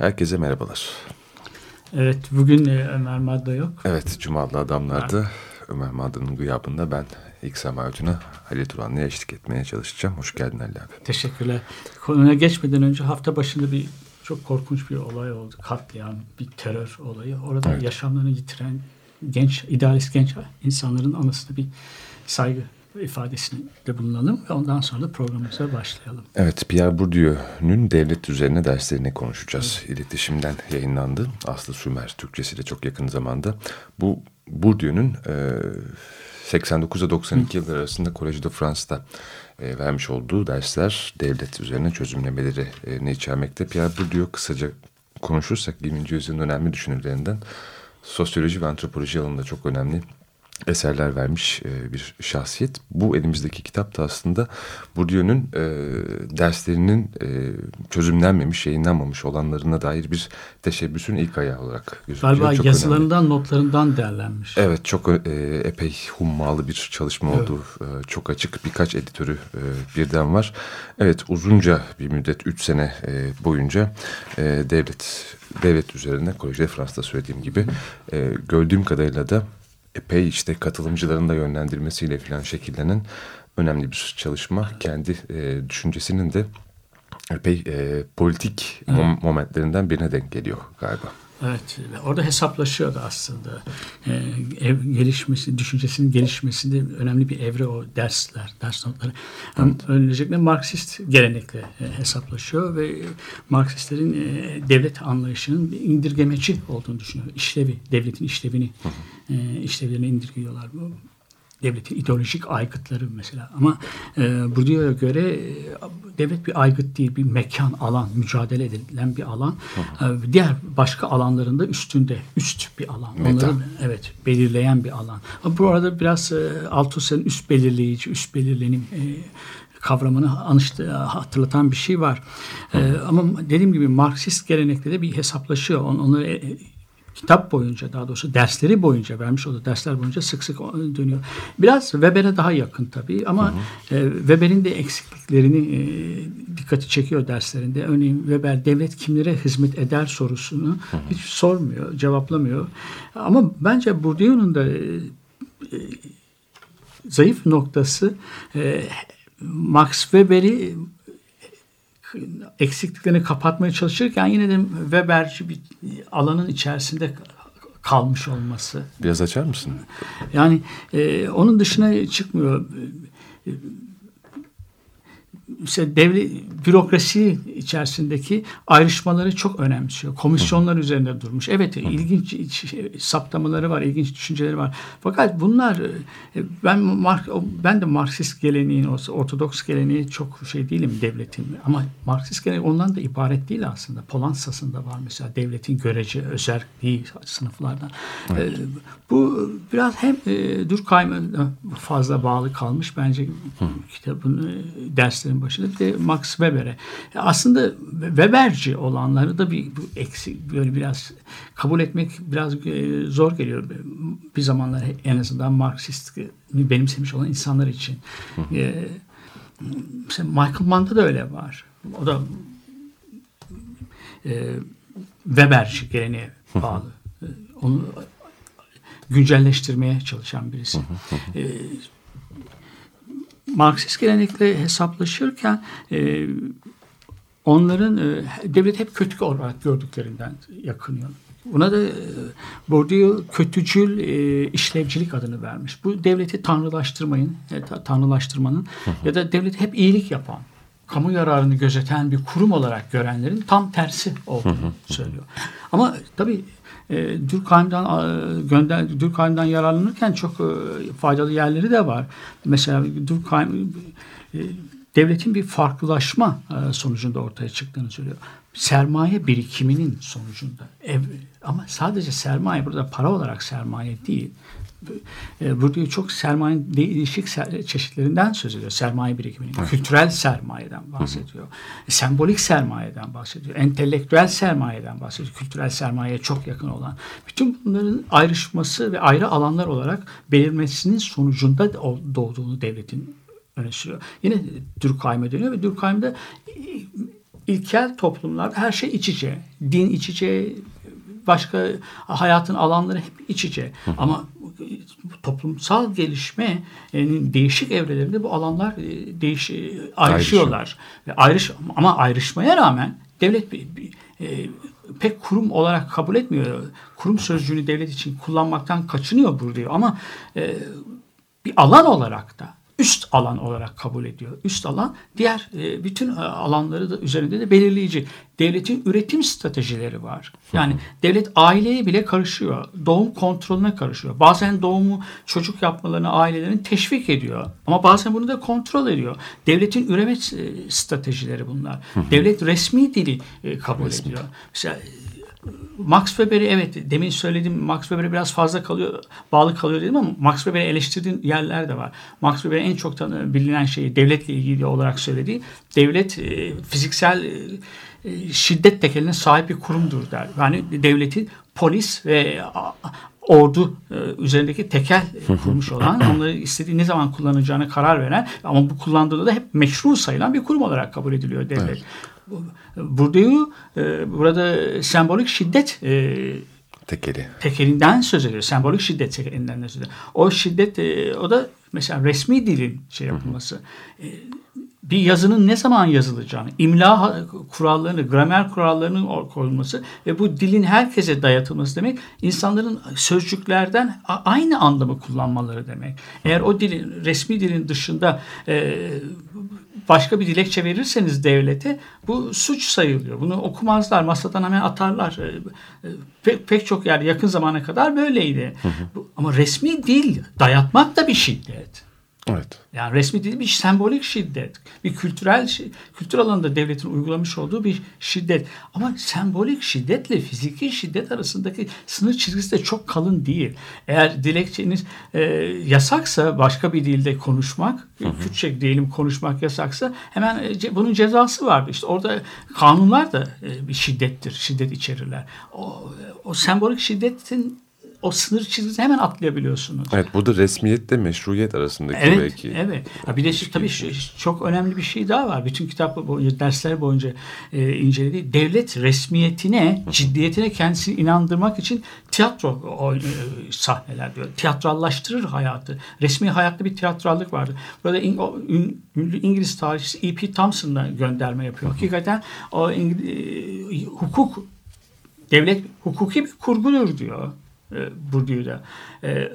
Herkese merhabalar. Evet bugün e, Ömer Madda yok. Evet Cumalı Adamlar'da Ömer Madra'nın gıyabında ben İksan Avcı'na Halil Turanlı'ya eşlik etmeye çalışacağım. Hoş geldin Halil abi. Teşekkürler. Konuya geçmeden önce hafta başında bir çok korkunç bir olay oldu. Katliam, bir terör olayı. Orada Evet. yaşamlarını yitiren genç, idealist genç insanların anısına bir saygı ifadesini de bulunalım ve ondan sonra da programımıza başlayalım. Evet Pierre Bourdieu'nun devlet üzerine derslerini konuşacağız. İletişimden yayınlandı. Aslı Sümer Türkçesiyle çok yakın zamanda. Bu Bourdieu'nun e, 89 ile 92 yıllar arasında Collège de France'da e, vermiş olduğu dersler devlet üzerine çözümlemelerini içermekte. Pierre Bourdieu kısaca konuşursak 20. yüzyılın önemli düşünürlerinden sosyoloji ve antropoloji alanında çok önemli eserler vermiş e, bir şahsiyet. Bu elimizdeki kitap da aslında Bourdieu'nun e, derslerinin e, çözümlenmemiş, yayınlanmamış olanlarına dair bir teşebbüsün ilk ayağı olarak gözüküyor. Galiba Çok yazılarından, notlarından değerlenmiş. Evet çok e, epey hummalı bir çalışma oldu. E, çok açık birkaç editörü e, birden var. Evet uzunca bir müddet 3 sene e, boyunca e, devlet devlet üzerine Kolejde Fransa'da söylediğim gibi e, gördüğüm kadarıyla da epey işte katılımcıların da yönlendirmesiyle falan şekillenen önemli bir çalışma. Kendi e, düşüncesinin de epey e, politik mom- momentlerinden birine denk geliyor galiba. Evet, ve orada hesaplaşıyordu aslında. Ee, ev gelişmesi, düşüncesinin gelişmesinde önemli bir evre o dersler, ders notları. Hem Öncelikle Marksist gelenekle e, hesaplaşıyor ve Marksistlerin e, devlet anlayışının bir indirgemeci olduğunu düşünüyor. İşlevi, devletin işlevini, e, işlevlerini indirgiyorlar. Bu devletin ideolojik aygıtları mesela. Ama e, Bourdieu'ya göre e, devlet bir aygıt değil, bir mekan, alan, mücadele edilen bir alan. E, diğer başka alanlarında üstünde, üst bir alan. Meta. Onları evet belirleyen bir alan. Ama bu arada biraz e, Althusser'in üst belirleyici, üst belirlenim e, kavramını anıştı, hatırlatan bir şey var. E, ama dediğim gibi Marksist gelenekte de bir hesaplaşıyor. On, onları e, kitap boyunca daha doğrusu dersleri boyunca vermiş olduğu dersler boyunca sık sık dönüyor. Biraz Weber'e daha yakın tabii ama e, Weber'in de eksikliklerini e, dikkati çekiyor derslerinde. Örneğin Weber devlet kimlere hizmet eder sorusunu hiç sormuyor, cevaplamıyor. Ama bence Bourdieu'nun da e, zayıf noktası Max Weber'i eksikliklerini kapatmaya çalışırken yine de Weberci bir alanın içerisinde kalmış olması. Biraz açar mısın? Yani e, onun dışına çıkmıyor. İşte devlet bürokrasi içerisindeki ayrışmaları çok önemsiyor. Komisyonlar üzerinde durmuş. Evet ilginç şey, saptamaları var, ilginç düşünceleri var. Fakat bunlar e, ben Mark ben de Marksist geleneğin Ortodoks geleneği çok şey değilim devletin ama Marksist geleneği ondan da ibaret değil aslında. Polansasında var mesela devletin görece özelliği sınıflardan. E, bu biraz hem e, Durkheim'e fazla bağlı kalmış bence kitabın e, derslerin başında bir de Max Weber'e. Aslında Weberci olanları da bir eksik böyle biraz kabul etmek biraz e, zor geliyor. Bir zamanlar en azından Marksist benimsemiş olan insanlar için. E, mesela Michael Mann'da da öyle var. O da e, Weberci geleneğe bağlı. E, onu güncelleştirmeye çalışan birisi. E, Marksist gelenekle hesaplaşırken e, onların e, devlet hep kötü olarak gördüklerinden yakınıyor. Buna da e, Bourdieu kötücül e, işlevcilik adını vermiş. Bu devleti tanrılaştırmayın, e, ta- tanrılaştırmanın ya da devlet hep iyilik yapan, kamu yararını gözeten bir kurum olarak görenlerin tam tersi olduğunu söylüyor. Ama tabii e, Durkheim'dan e, gönder Durkheim'dan yararlanırken çok e, faydalı yerleri de var. Mesela Durkheim e, devletin bir farklılaşma sonucunda ortaya çıktığını söylüyor. Sermaye birikiminin sonucunda. Ev, ama sadece sermaye burada para olarak sermaye değil. E, Burada çok sermayenin değişik çeşitlerinden söz ediyor. Sermaye birikiminin, kültürel sermayeden bahsediyor. Sembolik sermayeden bahsediyor. Entelektüel sermayeden bahsediyor. Kültürel sermayeye çok yakın olan. Bütün bunların ayrışması ve ayrı alanlar olarak belirmesinin sonucunda doğduğunu devletin öne sürüyor. Yine Durkheim'e dönüyor ve Durkheim'de ilkel toplumlarda her şey iç içe. Din iç içe, başka hayatın alanları hep iç içe. Ama toplumsal gelişmenin değişik evrelerinde bu alanlar e, değiş ayrışıyorlar. Ve ayrış ama ayrışmaya rağmen devlet bir, bir, e, pek kurum olarak kabul etmiyor. Kurum sözcüğünü devlet için kullanmaktan kaçınıyor burada diyor. Ama e, bir alan olarak da üst alan olarak kabul ediyor. Üst alan diğer e, bütün e, alanları da üzerinde de belirleyici. Devletin üretim stratejileri var. Yani devlet aileye bile karışıyor. Doğum kontrolüne karışıyor. Bazen doğumu çocuk yapmalarını ailelerin teşvik ediyor. Ama bazen bunu da kontrol ediyor. Devletin üreme e, stratejileri bunlar. Devlet resmi dili kabul ediyor. Mesela Max Weber'i evet demin söylediğim Max Weber'e biraz fazla kalıyor, bağlı kalıyor dedim ama Max Weber'i eleştirdiğim yerler de var. Max Weber'in en çok tanı, bilinen şeyi devletle ilgili olarak söylediği devlet e, fiziksel e, e, şiddet tekeline sahip bir kurumdur der. Yani devleti polis ve ordu üzerindeki tekel kurmuş olan, onları istediği ne zaman kullanacağını karar veren ama bu kullandığında da hep meşru sayılan bir kurum olarak kabul ediliyor devlet. Bu- Bourdieu e, burada sembolik şiddet e, Tekeli. tekelinden söz ediyor. Sembolik şiddet tekelinden söz ediyor. O şiddet e, o da mesela resmi dilin şey yapılması. E, bir yazının ne zaman yazılacağını, imla kurallarını, gramer kurallarının koyulması ve bu dilin herkese dayatılması demek insanların sözcüklerden aynı anlamı kullanmaları demek. Eğer o dilin resmi dilin dışında e, başka bir dilekçe verirseniz devlete bu suç sayılıyor. Bunu okumazlar, masadan hemen atarlar. E, e, Pek, pek çok yer yakın zamana kadar böyleydi. Bu- Ama resmi dil dayatmak da bir şiddet. Evet. Yani resmi değil bir sembolik şiddet. Bir kültürel kültür alanında devletin uygulamış olduğu bir şiddet. Ama sembolik şiddetle fiziki şiddet arasındaki sınır çizgisi de çok kalın değil. Eğer dilekçeniz e, yasaksa başka bir dilde konuşmak, Kürtçe diyelim konuşmak yasaksa hemen e, bunun cezası vardı. İşte orada kanunlar da e, bir şiddettir, şiddet içerirler. O, o sembolik şiddetin o sınır çizgisini hemen atlayabiliyorsunuz. Evet burada resmiyetle meşruiyet arasındaki Evet, belki. evet. Ha, bir de şu- tabii şu- çok önemli bir şey daha var. Bütün kitap boyunca, dersler boyunca e, incelediği devlet resmiyetine, ciddiyetine kendisini inandırmak için tiyatro o, e, sahneler diyor. Tiyatrallaştırır hayatı. Resmi hayatta bir tiyatrallık vardır. Burada in, o, ün- ünlü İngiliz tarihçisi E.P. Thompson'la gönderme yapıyor. Hakikaten o İngiliz, e, hukuk devlet hukuki bir kurgudur diyor Bourdieu'da. E,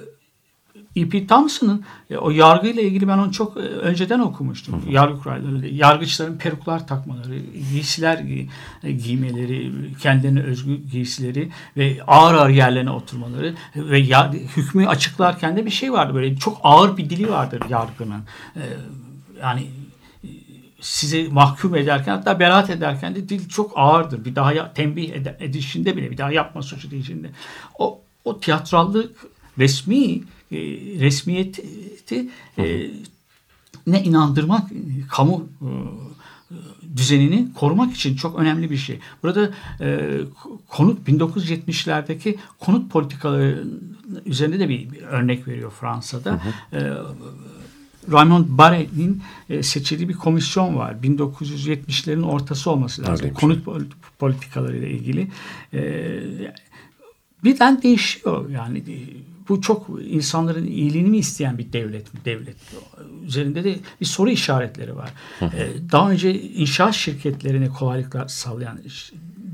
E.P. Thompson'ın e, o yargıyla ilgili ben onu çok e, önceden okumuştum. Yargı kuralları, yargıçların peruklar takmaları, giysiler gi- e, giymeleri, kendilerine özgü giysileri ve ağır ağır yerlerine oturmaları ve ya, hükmü açıklarken de bir şey vardı böyle çok ağır bir dili vardır yargının. E, yani sizi mahkum ederken hatta beraat ederken de dil çok ağırdır. Bir daha ya, tembih ed- edişinde bile bir daha yapma suçu diyişinde. O, o tiyatrallık resmi e, resmiyeti e, ne inandırmak e, kamu e, düzenini korumak için çok önemli bir şey. Burada e, konut 1970'lerdeki konut politikaları üzerinde de bir, bir örnek veriyor Fransa'da. E, Raymond Barre'nin e, seçildiği bir komisyon var. 1970'lerin ortası olması lazım. Öyleymiş. Konut pol- politikaları ile ilgili. Birden değişiyor. Yani bu çok insanların iyiliğini mi isteyen bir devlet mi? Devlet. Üzerinde de bir soru işaretleri var. E, daha önce inşaat şirketlerine kolaylıklar sağlayan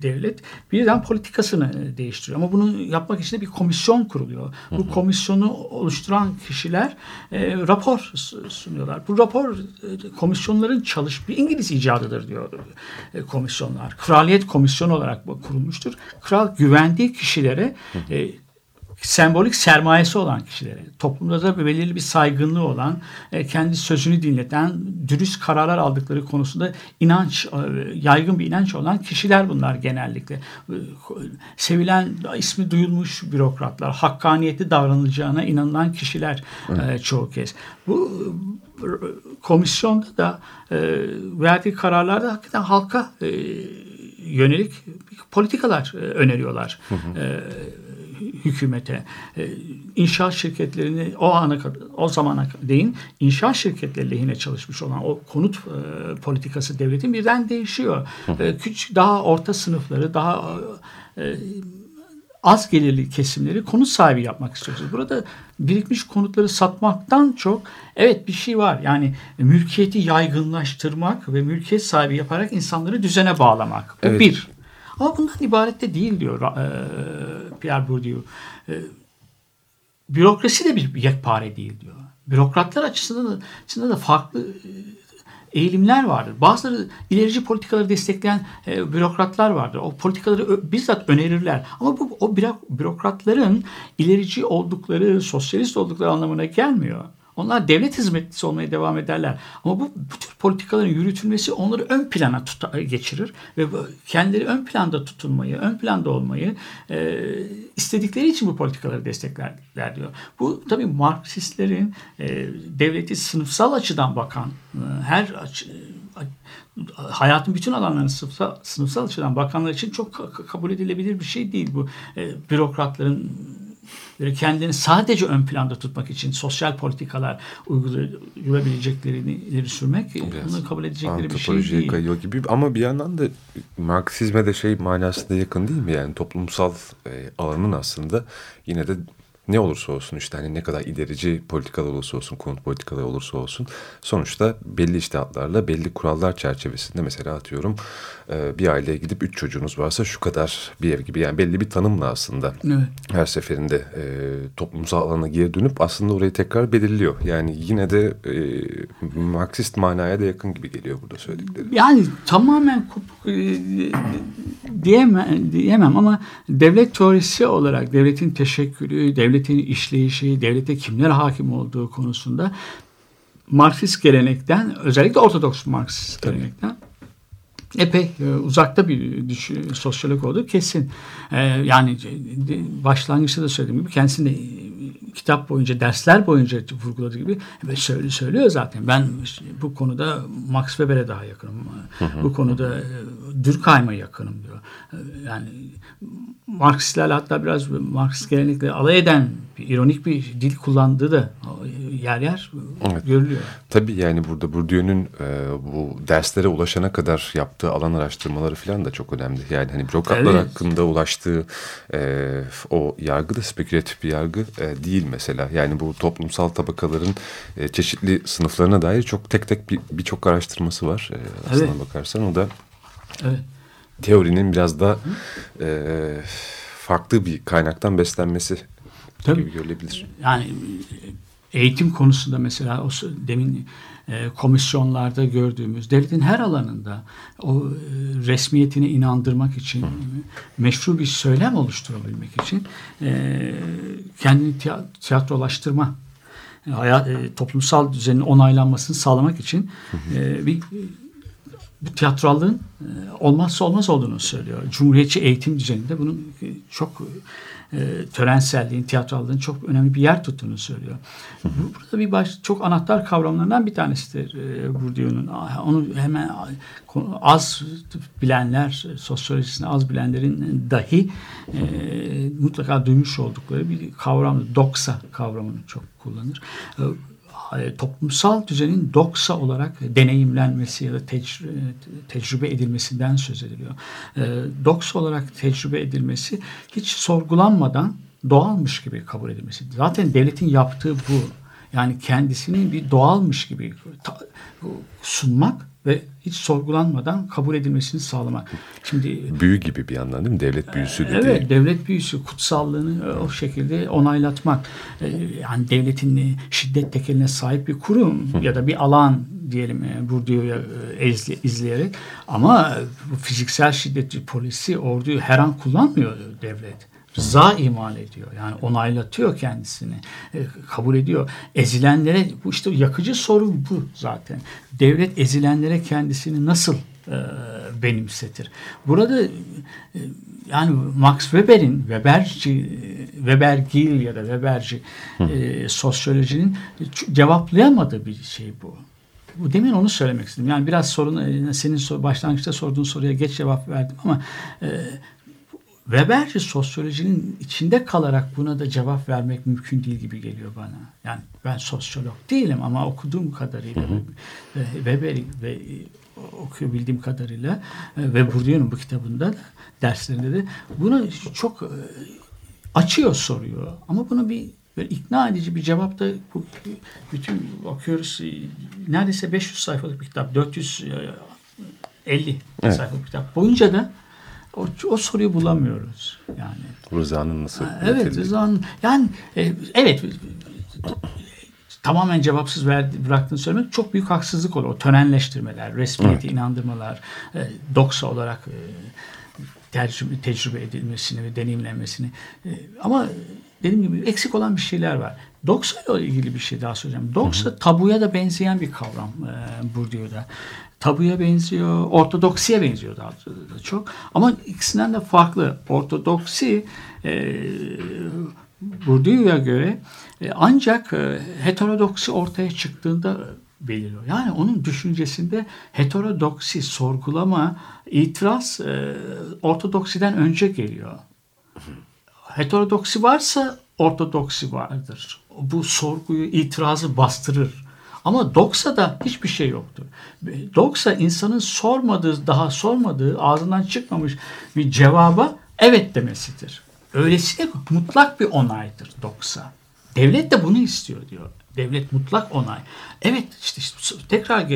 devlet birden politikasını e, değiştiriyor. Ama bunu yapmak için de bir komisyon kuruluyor. Bu komisyonu oluşturan kişiler e, rapor sunuyorlar. Bu rapor e, komisyonların çalış bir İngiliz icadıdır diyor e, komisyonlar. Kraliyet komisyonu olarak kurulmuştur. Kral güvendiği kişilere e, sembolik sermayesi olan kişilere, toplumda da belirli bir saygınlığı olan, e, kendi sözünü dinleten, dürüst kararlar aldıkları konusunda inanç, e, yaygın bir inanç olan kişiler bunlar genellikle. E, Sevilen, ismi duyulmuş bürokratlar, hakkaniyetli davranılacağına inanılan kişiler e, çoğu kez. Bu komisyonda da verdiği kararlarda hakikaten halka yönelik politikalar öneriyorlar. E, hükümete e, inşaat şirketlerini o ana kadar o zamana değin inşaat şirketleri lehine çalışmış olan o konut e, politikası devletin birden değişiyor. E, küçük daha orta sınıfları daha e, az gelirli kesimleri konut sahibi yapmak istiyoruz. Burada birikmiş konutları satmaktan çok evet bir şey var. Yani mülkiyeti yaygınlaştırmak ve mülkiyet sahibi yaparak insanları düzene bağlamak. Bu Evet. bir. Ama bundan ibaret de değil diyor e, Pierre Bourdieu. E, bürokrasi de bir yekpare değil diyor. Bürokratlar açısından da, açısından da farklı e, eğilimler vardır. Bazıları ilerici politikaları destekleyen e, bürokratlar vardır. O politikaları bizzat önerirler. Ama bu o büro- bürokratların ilerici oldukları, sosyalist oldukları anlamına gelmiyor. Onlar devlet hizmetlisi olmaya devam ederler. Ama bu, bu tür politikaların yürütülmesi onları ön plana tuta, geçirir ve kendileri ön planda tutulmayı, ön planda olmayı e, istedikleri için bu politikaları desteklerler diyor. Bu tabii Marksistlerin e, devleti sınıfsal açıdan bakan, e, her açı, e, hayatın bütün alanlarını sınıfsal, sınıfsal açıdan bakanlar için çok ka- kabul edilebilir bir şey değil bu. E, bürokratların böyle kendini sadece ön planda tutmak için sosyal politikalar uygulayabileceklerini ileri sürmek e, Biraz bunu kabul edecekleri bir şey değil. kayıyor gibi ama bir yandan da Marksizme de şey manasında yakın değil mi? Yani toplumsal e, alanın aslında yine de ne olursa olsun işte hani ne kadar ilerici politikalar olursa olsun, konut politikalar olursa olsun sonuçta belli iştahatlarla belli kurallar çerçevesinde mesela atıyorum e, bir aileye gidip üç çocuğunuz varsa şu kadar bir ev gibi yani belli bir tanımla aslında Evet. her seferinde e, toplumsal alana geri dönüp aslında orayı tekrar belirliyor. Yani yine de e, Marksist manaya da yakın gibi geliyor burada söyledikleri. Yani tamamen kopuk e, diyemem, diyemem ama devlet teorisi olarak devletin teşekkülü, devletin işleyişi, devlete kimler hakim olduğu konusunda Marksist gelenekten özellikle Ortodoks Marksist gelenekten epey e, uzakta bir düş, sosyolog olduğu kesin. E, yani başlangıçta da söylediğim gibi kendisinde e, kitap boyunca, dersler boyunca vurguladığı gibi ve söyle, söylüyor zaten. Ben bu konuda Max Weber'e daha yakınım. Bu konuda e, Durkheim'a yakınım diyor. E, Yani Marksistlerle hatta biraz Marksist gelenekle alay eden bir, ironik bir dil kullandığı da yer yer Evet. görülüyor. Tabii yani burada Bourdieu'nun e, bu derslere ulaşana kadar yaptığı alan araştırmaları falan da çok önemli. Yani hani bürokratlar Evet. hakkında ulaştığı e, o yargı da spekülatif bir yargı e, değil mesela. Yani bu toplumsal tabakaların e, çeşitli sınıflarına dair çok tek tek bir- birçok araştırması var. E, aslına Evet. bakarsan o da Evet. teorinin biraz da e, farklı bir kaynaktan beslenmesi Tabii. gibi görülebilir. yani eğitim konusunda mesela o demin e, komisyonlarda gördüğümüz devletin her alanında o e, resmiyetine inandırmak için meşru bir söylem oluşturabilmek için e, kendini tiya- tiyatrolaştırma e, hayat e, toplumsal düzenin onaylanmasını sağlamak için e, bir bu tiyatrallığın e, olmazsa olmaz olduğunu söylüyor. Cumhuriyetçi eğitim düzeninde bunun e, çok e, törenselliğin, tiyatrallığın çok önemli bir yer tuttuğunu söylüyor. Bu- Burada bir baş, çok anahtar kavramlarından bir tanesidir e, Bourdieu'nun. Onu hemen az bilenler, sosyolojisini az bilenlerin dahi e, mutlaka duymuş oldukları bir kavram, doksa kavramını çok kullanır. E, toplumsal düzenin doksa olarak deneyimlenmesi ya da tecr- tecrübe edilmesinden söz ediliyor. E, doksa olarak tecrübe edilmesi hiç sorgulanmadan doğalmış gibi kabul edilmesi. Zaten devletin yaptığı bu. Yani kendisini bir doğalmış gibi sunmak ve hiç sorgulanmadan kabul edilmesini sağlamak. Şimdi Büyü gibi bir yandan değil mi? Devlet büyüsü dediği. Evet, devlet büyüsü, kutsallığını o şekilde onaylatmak. E, Yani devletin e, şiddet tekeline sahip bir kurum ya da bir alan diyelim e, Bourdieu'ya e, izle- izleyerek ama fiziksel şiddeti polisi, orduyu her an kullanmıyor devlet. Rıza iman ediyor. Yani onaylatıyor kendisini. e, kabul ediyor. Ezilenlere bu işte yakıcı soru bu zaten. Devlet ezilenlere kendisini nasıl e, benimsetir? Burada e, yani Max Weber'in Weberci Webergil ya da Weberci e, sosyolojinin cevaplayamadığı bir şey bu. Bu demin onu söylemek istedim. Yani biraz sorun senin başlangıçta sorduğun soruya geç cevap verdim ama e, Weberci sosyolojinin içinde kalarak buna da cevap vermek mümkün değil gibi geliyor bana. Yani ben sosyolog değilim ama okuduğum kadarıyla ve Weber'i ve e, okuyabildiğim kadarıyla e, ve Bourdieu'nun bu kitabında da derslerinde de bunu çok e, açıyor soruyor. Ama bunu bir böyle ikna edici bir cevap da bu bütün bakıyoruz neredeyse 500 sayfalık bir kitap 450 Evet. sayfalık bir kitap boyunca da o, o soruyu bulamıyoruz yani. Rıza'nın nasıl? Evet üretildiği. Rıza'nın yani e, evet tamamen cevapsız verdi, bıraktığını söylemek çok büyük haksızlık olur. O törenleştirmeler, resmiyete inandırmalar, e, doksa olarak e, tecrübe, tecrübe edilmesini ve deneyimlenmesini. E, ama dediğim gibi eksik olan bir şeyler var. Doksa ile ilgili bir şey daha söyleyeceğim. Doksa tabuya da benzeyen bir kavram e, Bourdieu'da. Tabuya benziyor, ortodoksiye benziyor daha da çok. Ama ikisinden de farklı. Ortodoksi e, Bourdieu'ya göre e, ancak e, heterodoksi ortaya çıktığında belirliyor. Yani onun düşüncesinde heterodoksi, sorgulama, itiraz e, ortodoksiden önce geliyor. Heterodoksi varsa ortodoksi vardır. Bu sorguyu, itirazı bastırır. Ama doksa da hiçbir şey yoktur. Doksa insanın sormadığı, daha sormadığı, ağzından çıkmamış bir cevaba evet demesidir. Öylesine mutlak bir onaydır doksa. Devlet de bunu istiyor diyor. Devlet mutlak onay. Evet işte, işte tekrar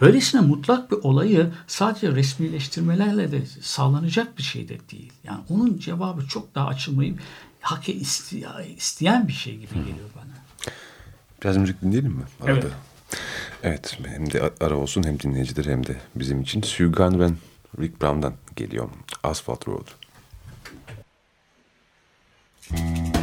böylesine mutlak bir olayı sadece resmileştirmelerle de sağlanacak bir şey de değil. Yani onun cevabı çok daha açılmayı hak iste- isteyen bir şey gibi geliyor bana. Biraz müzik dinleyelim mi? Arada. Evet. Evet. Hem de ara olsun hem dinleyiciler hem de bizim için. Sue Gunn Rick Brown'dan geliyor. Asphalt Road. Who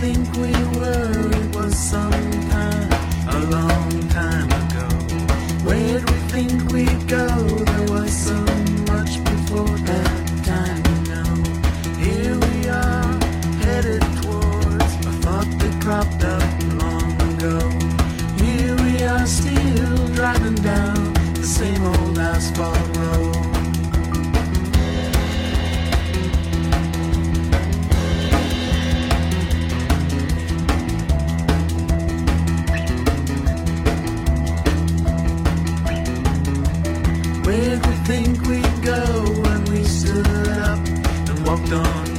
think we were? It was some time, a long time ago. Where do we think we'd go? There was so and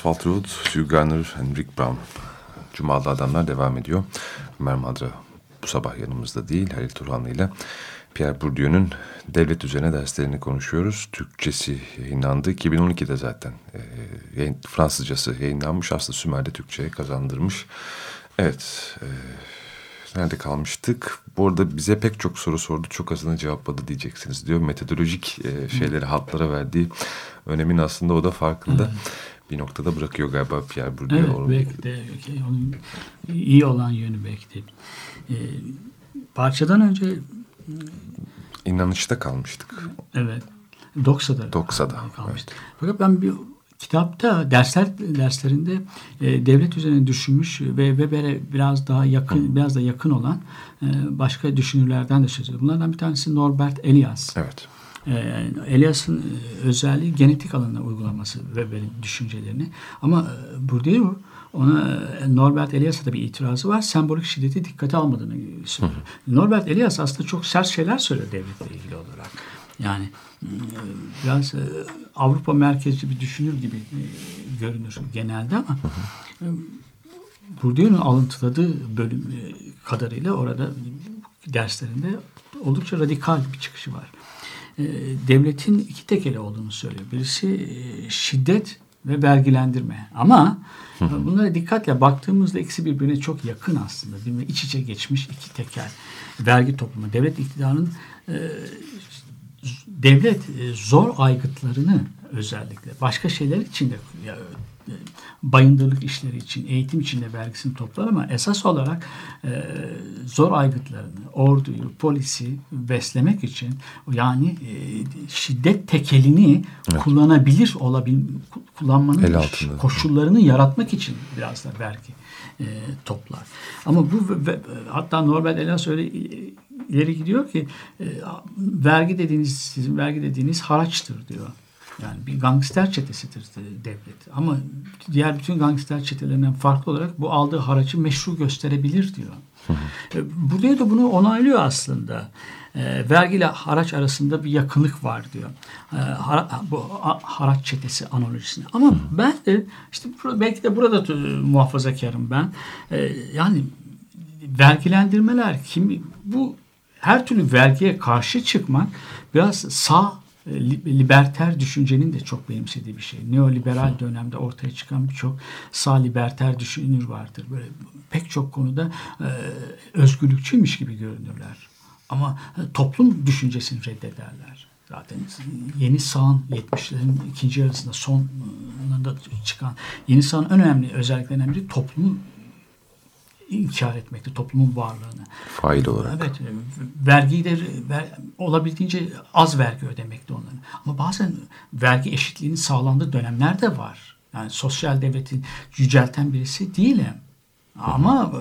Asphalt Road, Sue Garner and Brown. Cumalı Adamlar devam ediyor. Ömer Madra bu sabah yanımızda değil. Halil Turhanlı ile Pierre Bourdieu'nun devlet üzerine derslerini konuşuyoruz. Türkçesi yayınlandı. 2012'de zaten e, Fransızcası yayınlanmış. Aslında Sümer'de Türkçe'ye kazandırmış. Evet, e, nerede kalmıştık? Bu arada bize pek çok soru sordu. Çok azını cevapladı diyeceksiniz diyor. Metodolojik e, şeyleri hatlara verdiği önemin aslında o da farkında. Bir noktada bırakıyor galiba Pierre Bourdieu. Evet Onu- belki de belki onun iyi olan yönü belki de. Ee, parçadan önce İnanışta kalmıştık. evet Doksa'da, Doksa'da, kalmıştı. Fakat ben bir kitapta dersler derslerinde e, devlet üzerine düşünmüş ve Weber'e biraz daha yakın biraz da yakın olan e, başka düşünürlerden de söz ediyor. Bunlardan bir tanesi Norbert Elias. Evet. Ee, Elias'ın e, özelliği genetik alanına uygulaması Weber'in düşüncelerini. Ama e, Bourdieu ona e, Norbert Elias'a da bir itirazı var. Sembolik şiddeti dikkate almadığını söylüyor. Norbert Elias aslında çok sert şeyler söylüyor devletle ilgili olarak. Yani biraz Avrupa merkezci bir düşünür gibi görünür genelde ama Bourdieu'nun alıntıladığı bölüm kadarıyla orada derslerinde oldukça radikal bir çıkışı var. E, Devletin iki tekeli olduğunu söylüyor. Birisi e, şiddet ve vergilendirme. Ama e, bunlara dikkatle baktığımızda ikisi birbirine çok yakın aslında. Birbirine iç içe geçmiş iki tekel. Vergi toplumu. Devlet iktidarının e, devlet e, zor aygıtlarını özellikle başka şeyler için de bayındırlık işleri için, eğitim için de vergisini toplar ama esas olarak e, zor aygıtlarını, orduyu, polisi beslemek için yani e, şiddet tekelini kullanabilir olabil kullanmanın koşullarını yaratmak için biraz da vergi e, toplar. Ama bu ve- hatta Norbert Elias öyle ileri gidiyor ki e, vergi dediğiniz sizin vergi dediğiniz haraçtır diyor. Yani bir gangster çetesidir de- devlet. Ama diğer bütün gangster çetelerinden farklı olarak bu aldığı haracı meşru gösterebilir diyor. E, Burada da bunu onaylıyor aslında. E, vergiyle haraç arasında bir yakınlık var diyor. E, hara- bu a- haraç çetesi analojisine. Ama ben de işte belki de burada da, e, muhafazakarım ben. E, yani vergilendirmeler kim bu her türlü vergiye karşı çıkmak biraz sağ liberter düşüncenin de çok benimsediği bir şey. Neoliberal dönemde ortaya çıkan birçok sağ liberter düşünür vardır. Böyle pek çok konuda e, özgürlükçüymüş gibi görünürler. Ama e, toplum düşüncesini reddederler. Zaten yeni sağın 70'lerin ikinci yarısında sonunda çıkan yeni sağın önemli özelliklerinden biri toplumu inkar etmekti, toplumun varlığını. Fail olarak. Evet, e, vergiyi de ver, olabildiğince az vergi ödemekti onların. Ama bazen vergi eşitliğinin sağlandığı dönemler de var. Yani sosyal devletin yücelten birisi değilim. Ama e,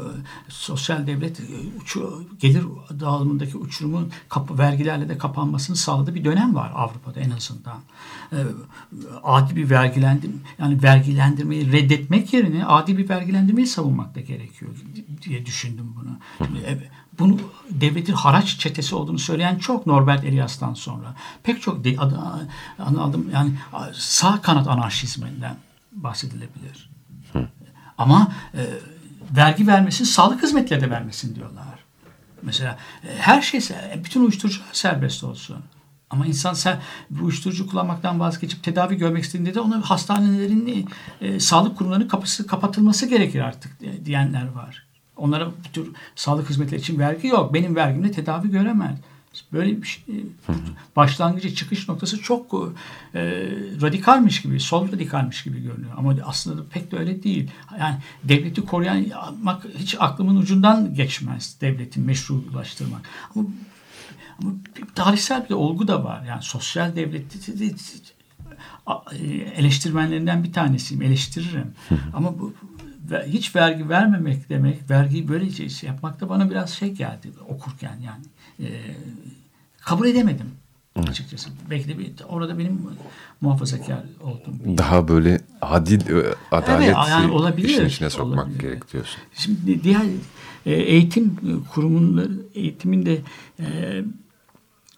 sosyal devlet e, uçu, gelir dağılımındaki uçurumun kap, vergilerle de kapanmasını sağladığı bir dönem var Avrupa'da en azından. E, adi bir vergilendirme yani vergilendirmeyi reddetmek yerine adi bir vergilendirmeyi savunmak da gerekiyor diye düşündüm bunu. Şimdi, e, bunu devletin haraç çetesi olduğunu söyleyen çok Norbert Elias'tan sonra. Pek çok de, adı, adı, adım, yani sağ kanat anarşizminden bahsedilebilir. Ama e, vergi vermesin, sağlık hizmetleri de vermesin diyorlar. Mesela e, her şey, se- bütün uyuşturucular serbest olsun. Ama insan sen bu uyuşturucu kullanmaktan vazgeçip tedavi görmek istediğinde de ona hastanelerin, e, sağlık kurumlarının kapısı kapatılması gerekir artık e, diyenler var. Onlara bu tür sağlık hizmetleri için vergi yok. Benim vergimle tedavi göremez. Böyle bir şey, başlangıcı çıkış noktası çok e, radikalmiş gibi, sol radikalmiş gibi görünüyor. Ama aslında pek de öyle değil. Yani devleti koruyan hiç aklımın ucundan geçmez devletin meşrulaştırmak. Ama, ama tarihsel bir olgu da var. Yani sosyal devleti eleştirmenlerinden bir tanesiyim. Eleştiririm. Ama bu hiç vergi vermemek demek, vergiyi böylece şey yapmak da bana biraz şey geldi okurken yani. E, kabul edemedim açıkçası. Belki de bir, orada benim muhafazakar oldum. Daha böyle adil, adalet evet, yani olabilir, işin içine sokmak olabilir. gerek diyorsun. Şimdi diğer e, eğitim kurumunun eğitimin de e,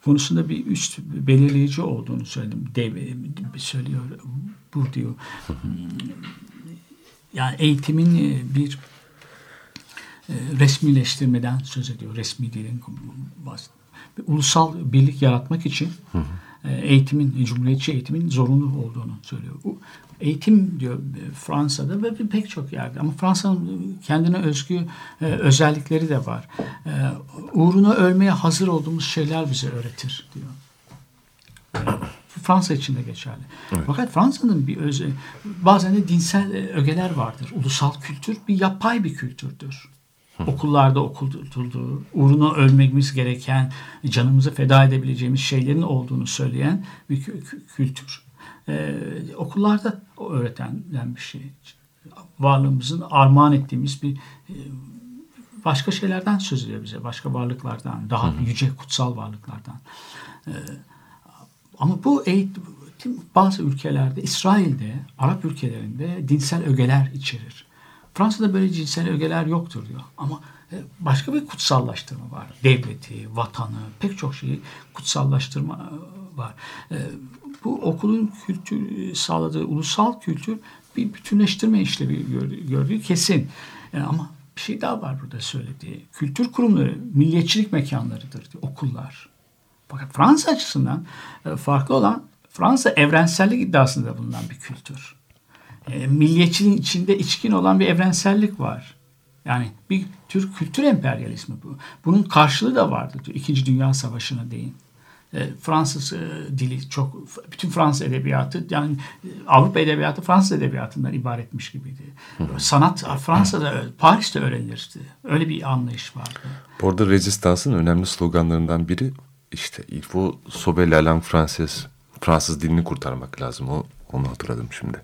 konusunda bir üst belirleyici olduğunu söyledim. Dev, söylüyor bu diyor. yani eğitimin e, bir e, resmileştirmeden söz ediyor. Resmi dilin ulusal birlik yaratmak için hı hı. E, eğitimin, cumhuriyetçi eğitimin zorunlu olduğunu söylüyor. Eğitim diyor Fransa'da ve pek çok yerde ama Fransa'nın kendine özgü özellikleri de var. Uğruna ölmeye hazır olduğumuz şeyler bize öğretir diyor. Fransa için de geçerli. Evet. Fakat Fransa'nın bir öze, bazen de dinsel ögeler vardır. Ulusal kültür bir yapay bir kültürdür. Okullarda okutulduğu, uğruna ölmemiz gereken, canımızı feda edebileceğimiz şeylerin olduğunu söyleyen bir kültür. Ee, okullarda öğretilen bir şey. Varlığımızın armağan ettiğimiz bir e, başka şeylerden söz ediyor bize. Başka varlıklardan, daha hı hı. yüce kutsal varlıklardan. Ee, ama bu eğitim bazı ülkelerde, İsrail'de, Arap ülkelerinde dinsel ögeler içerir. Fransa'da böyle cinsel ögeler yoktur diyor. Ama e, başka bir kutsallaştırma var. Devleti, vatanı, pek çok şeyi kutsallaştırma e, var. E, bu okulun kültür sağladığı ulusal kültür bir bütünleştirme işlevi gördüğü kesin. Ama bir şey daha var burada söylediği. Kültür kurumları milliyetçilik mekanlarıdır diyor, okullar. Fakat Fransa açısından farklı olan Fransa evrensellik iddiasında bulunan bir kültür. E, milliyetçiliğin içinde içkin olan bir evrensellik var. Yani bir tür kültür emperyalizmi bu. Bunun karşılığı da vardı diyor. İkinci Dünya Savaşı'na değin. E, Fransız e, dili çok bütün Fransız edebiyatı yani e, Avrupa edebiyatı Fransız edebiyatından ibaretmiş gibiydi. Sanat Fransa'da Paris'te öğrenilirdi. Öyle bir anlayış vardı. Bu arada rezistansın önemli sloganlarından biri işte il faut sauver la langue française. Fransız dilini kurtarmak lazım. O, onu hatırladım şimdi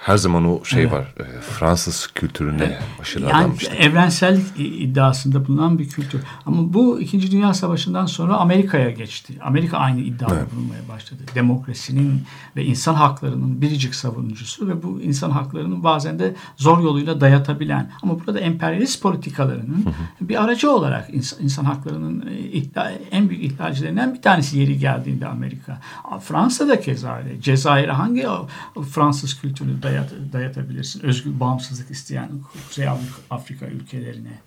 her zaman o şey evet. var. E, Fransız kültürüne evet. aşırı yani adanmıştı. Evrensellik iddiasında bulunan bir kültür. Ama bu İkinci Dünya Savaşı'ndan sonra Amerika'ya geçti. Amerika aynı iddiada evet. bulunmaya başladı. Demokrasinin ve insan haklarının biricik savunucusu ve bu insan haklarının bazen de zor yoluyla dayatabilen ama burada emperyalist politikalarının bir aracı olarak insan, insan haklarının e, iddia, en büyük ihlalcilerinden bir tanesi yeri geldiğinde Amerika. Fransa'da keza. Cezayir'e hangi Fransız kültürünü dayat, dayatabilirsin. Özgür bağımsızlık isteyen Kuzey Afrika ülkelerine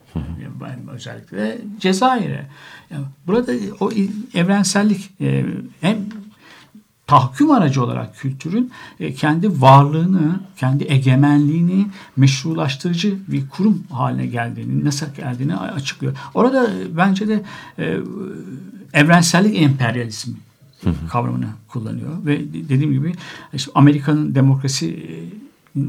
özellikle Cezayir'e. Yani burada o evrensellik e, hem tahkim aracı olarak kültürün e, kendi varlığını, kendi egemenliğini meşrulaştırıcı bir kurum haline geldiğini, nasıl geldiğini açıklıyor. Orada bence de e, evrensellik emperyalizmi kavramını kullanıyor ve dediğim gibi işte Amerika'nın demokrasi e,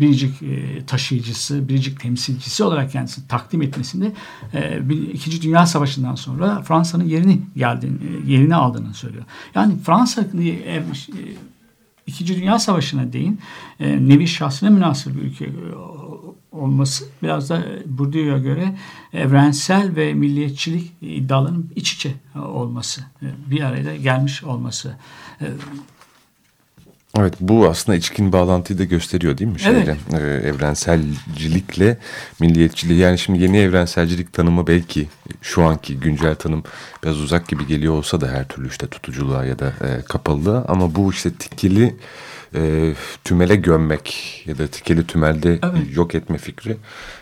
biricik e, taşıyıcısı, biricik temsilcisi olarak kendisini takdim etmesinde e, İkinci Dünya Savaşı'ndan sonra Fransa'nın yerini geldiğini, yerini aldığını söylüyor. Yani Fransa İkinci Dünya Savaşı'na değin nevi şahsına münasır bir ülke olması biraz da Bourdieu'ya göre evrensel ve milliyetçilik iddialarının iç içe olması, bir araya gelmiş olması. Evet bu aslında içkin bağlantıyı da gösteriyor değil mi? Şeyle, evet. e, evrenselcilikle milliyetçiliği. Yani şimdi yeni evrenselcilik tanımı belki şu anki güncel tanım biraz uzak gibi geliyor olsa da her türlü işte tutuculuğa ya da e, kapalılığa. Ama bu işte tikili e, tümele gömmek ya da tikeli tümelde evet. yok etme fikri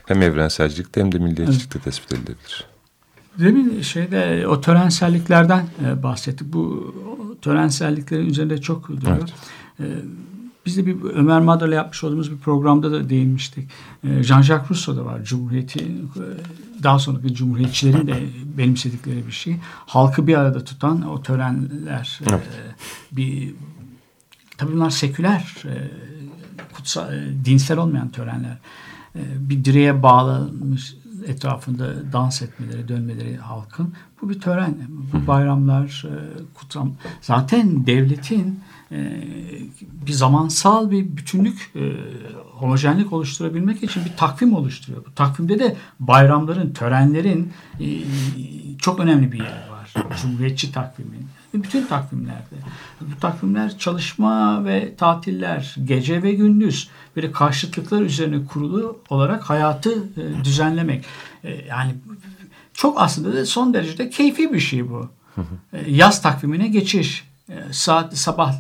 hem evrenselcilikte hem de milliyetçilikte evet. tespit edilebilir. Demin şeyde o törenselliklerden e, bahsettik. Bu törenselliklerin üzerinde çok duruyor. Evet. E, biz de bir Ömer Madra'yla yapmış olduğumuz bir programda da değinmiştik. E, Jean-Jacques Rousseau da var. Cumhuriyeti e, daha sonraki cumhuriyetçilerin de benimsedikleri bir şey. Halkı bir arada tutan o törenler e, bir tabii bunlar seküler e, kutsal, e, dinsel olmayan törenler. E, bir direğe bağlanmış etrafında dans etmeleri, dönmeleri halkın. Bu bir tören. Bu bayramlar, kutsam. Zaten devletin bir zamansal bir bütünlük, homojenlik oluşturabilmek için bir takvim oluşturuyor. Bu takvimde de bayramların, törenlerin çok önemli bir yeri var. Cumhuriyetçi takvimin. Bütün takvimlerde. Bu takvimler çalışma ve tatiller, gece ve gündüz böyle karşıtlıklar üzerine kurulu olarak hayatı e, düzenlemek. E, yani çok aslında da son derecede keyfi bir şey bu. E, yaz takvimine geçiş. Saat sabah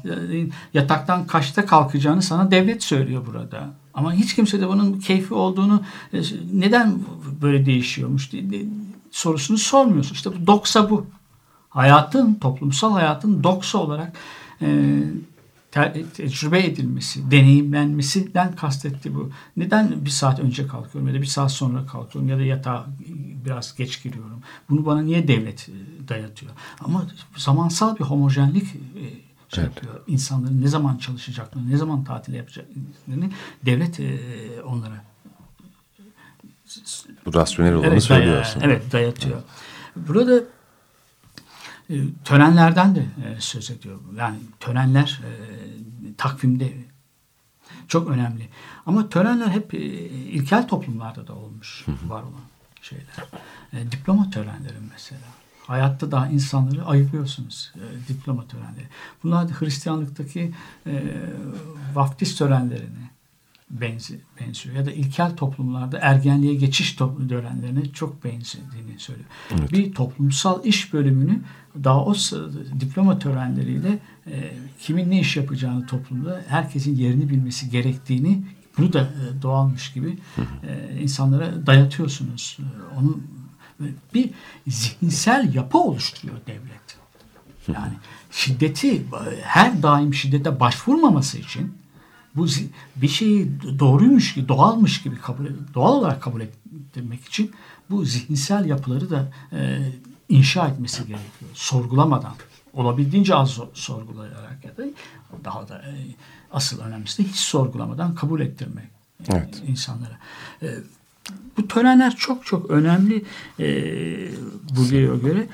yataktan kaçta kalkacağını sana devlet söylüyor burada. Ama hiç kimse de bunun keyfi olduğunu neden böyle değişiyormuş sorusunu sormuyorsun. İşte bu doksa bu hayatın, toplumsal hayatın doksa olarak e, te, tecrübe edilmesi, deneyimlenmesinden kastetti bu. Neden bir saat önce kalkıyorum ya da bir saat sonra kalkıyorum ya da yatağa biraz geç giriyorum. Bunu bana niye devlet e, dayatıyor? Ama zamansal bir homojenlik e, şey evet. yapıyor. İnsanların ne zaman çalışacaklarını, ne zaman tatil yapacaklarını devlet e, onlara bu rasyonel olanı evet, söylüyor aslında. Evet dayatıyor. Evet. Burada törenlerden de e, söz ediyor. Yani törenler e, takvimde çok önemli. Ama törenler hep ilkel toplumlarda da olmuş var olan şeyler. Diploma törenleri mesela. Hayatta daha insanları ayıplıyorsunuz diploma törenleri. Bunlar da Hristiyanlıktaki vaftiz törenlerini benziyor. Ya da ilkel toplumlarda ergenliğe geçiş törenlerine çok benzediğini söylüyor. Evet. Bir toplumsal iş bölümünü daha o diploma törenleriyle e, kimin ne iş yapacağını toplumda herkesin yerini bilmesi gerektiğini bunu da e, doğalmış gibi e, insanlara dayatıyorsunuz. E, onun bir zihinsel yapı oluşturuyor devlet. Yani şiddeti her daim şiddete başvurmaması için bu bir şeyi doğruymuş gibi, doğalmış gibi kabul doğal olarak kabul ettirmek için bu zihinsel yapıları da e, inşa etmesi gerekiyor. Sorgulamadan. Olabildiğince az sorgulayarak ya da daha da e, asıl önemlisi de hiç sorgulamadan kabul ettirmek evet. insanlara. E, bu törenler çok çok önemli e, Bulgari'ye göre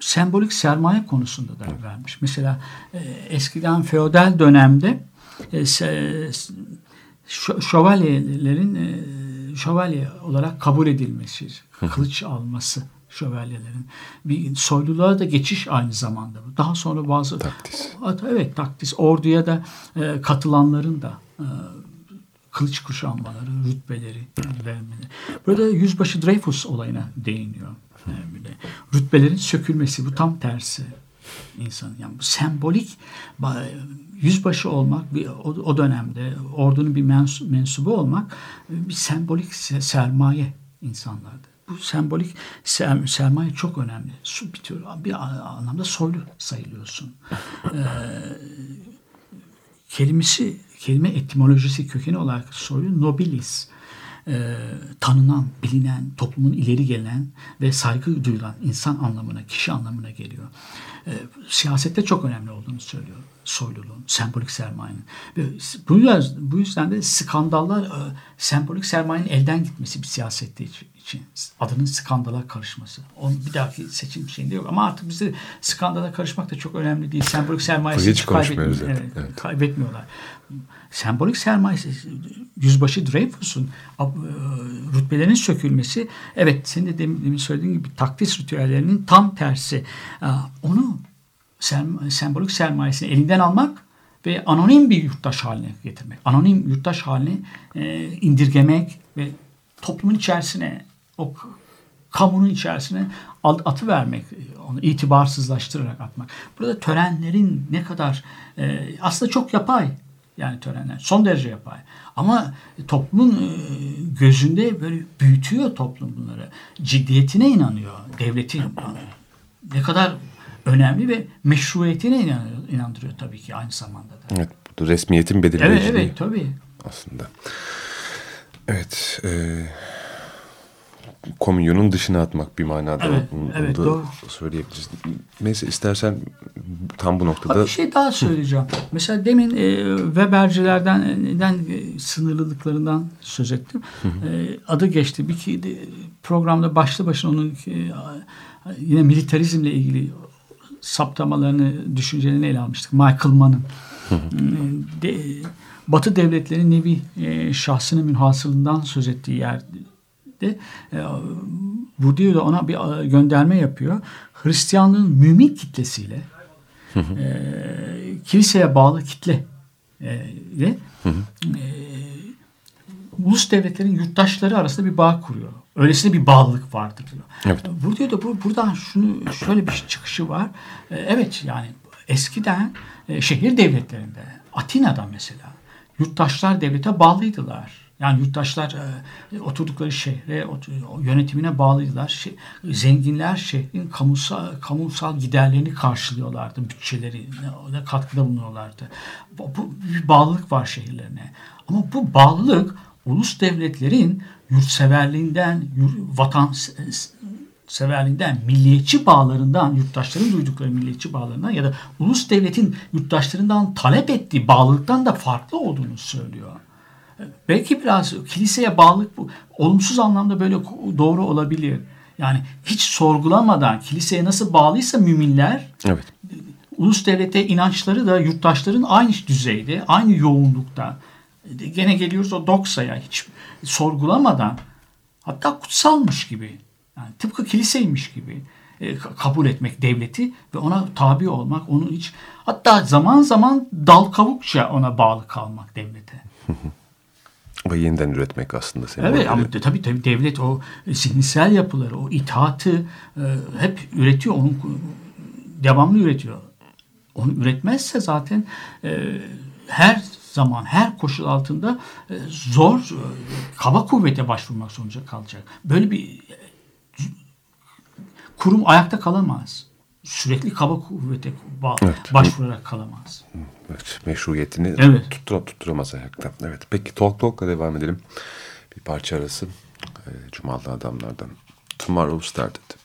sembolik sermaye konusunda da vermiş. Mesela e, eskiden feodal dönemde e, şövalyelerin e, şövalye olarak kabul edilmesi, kılıç alması şövalyelerin. Bir soyluluğa da geçiş aynı zamanda. Daha sonra bazı taktis. Evet taktis. Orduya da e, katılanların da e, kılıç kuşanmaları, rütbeleri vermeleri. Burada yüzbaşı Dreyfus olayına değiniyor. Yani rütbelerin sökülmesi bu tam tersi insan. Yani bu sembolik yüzbaşı olmak bir, o, dönemde ordunun bir mens, mensubu olmak bir sembolik sermaye insanlardı. Bu sembolik ser, sermaye çok önemli. Su bitiyor. Bir anlamda soylu sayılıyorsun. Ee, kelimesi, kelime etimolojisi kökeni olarak soylu nobilis e, tanınan, bilinen, toplumun ileri gelen ve saygı duyulan insan anlamına, kişi anlamına geliyor. E, siyasette çok önemli olduğunu söylüyor soyluluğun, sembolik sermayenin. Bu yüzden, bu yüzden de skandallar, e, sembolik sermayenin elden gitmesi bir siyasette için. Adının skandala karışması. Onun bir dahaki seçim şeyinde yok. Ama artık bize skandala karışmak da çok önemli değil. Sembolik sermayesi hiç kaybetmiyor. Evet, evet. kaybetmiyorlar. Sembolik sermayesi, yüzbaşı Dreyfus'un e, rütbelerinin sökülmesi, evet senin de demin söylediğin gibi takdis ritüellerinin tam tersi. E, onu sembolik sermayesini elinden almak ve anonim bir yurttaş haline getirmek. Anonim yurttaş haline e, indirgemek ve toplumun içerisine o kamunun içerisine atı vermek, onu itibarsızlaştırarak atmak. Burada törenlerin ne kadar e, aslında çok yapay yani törenler son derece yapay. Ama toplumun e, gözünde böyle büyütüyor toplum bunları. Ciddiyetine inanıyor devletin. Ne kadar önemli ve meşruiyetine inandırıyor tabii ki aynı zamanda da. Evet, resmiyetin Evet, belirleyiciliği evet tabii. aslında. Evet. E, komünyonun dışına atmak bir manada. Evet, bunu evet, da doğru. Söyleyebiliriz. Neyse istersen tam bu Ha, noktada Bir şey daha söyleyeceğim. Mesela demin e, Webercilerden e, neden e, sınırlılıklarından söz ettim. E, adı geçti. Bir ki de, programda başlı başına onun e, yine militarizmle ilgili saptamalarını, düşüncelerini ele almıştık. Michael Mann'ın. E, de, Batı devletlerinin nevi e, şahsının münhasırından söz ettiği yerde e, Bourdieu da ona bir e, gönderme yapıyor. Hristiyanlığın mümin kitlesiyle e, kiliseye bağlı kitle e, ile e, ulus devletlerin yurttaşları arasında bir bağ kuruyor. Öylesine bir bağlılık vardır diyor. Evet. Burada da bu, buradan şunu şöyle bir çıkışı var. E, evet yani eskiden e, şehir devletlerinde Atina'da mesela yurttaşlar devlete bağlıydılar. Yani yurttaşlar e, oturdukları şehre, yönetimine bağlıydılar. Şey, zenginler şehrin kamusal, kamusal giderlerini karşılıyorlardı, bütçeleri, ona katkıda bulunuyorlardı. Bu, bu bir bağlılık var şehirlerine. Ama bu bağlılık ulus devletlerin yurtseverliğinden, yur- vatan se- severliğinden, milliyetçi bağlarından, yurttaşların duydukları milliyetçi bağlarından ya da ulus devletin yurttaşlarından talep ettiği bağlılıktan da farklı olduğunu söylüyor. Belki biraz kiliseye bağlılık bu olumsuz anlamda böyle doğru olabilir. Yani hiç sorgulamadan kiliseye nasıl bağlıysa müminler evet. ulus devlete inançları da yurttaşların aynı düzeyde, aynı yoğunlukta. Gene geliyoruz o doksaya hiç sorgulamadan hatta kutsalmış gibi yani tıpkı kiliseymiş gibi e, kabul etmek devleti ve ona tabi olmak, onun hiç hatta zaman zaman dal kavukça ona bağlı kalmak devlete. Ve yeniden üretmek aslında. Senin Evet ama de- tabii tabii devlet o zihinsel yapıları, o itaatı e, hep üretiyor, onu devamlı üretiyor. Onu üretmezse zaten e, her zaman, her koşul altında e, zor, e, kaba kuvvete başvurmak sonucu kalacak. Böyle bir e, kurum ayakta kalamaz. Sürekli kaba kuvvete ba- Evet. başvurarak kalamaz. Evet, meşruiyetini Evet. tuttura, tutturamaz ayakta. Evet. Peki Talk Talk'la devam edelim. Bir parça arası. E, Cumalı Adamlardan. Tomorrow Started.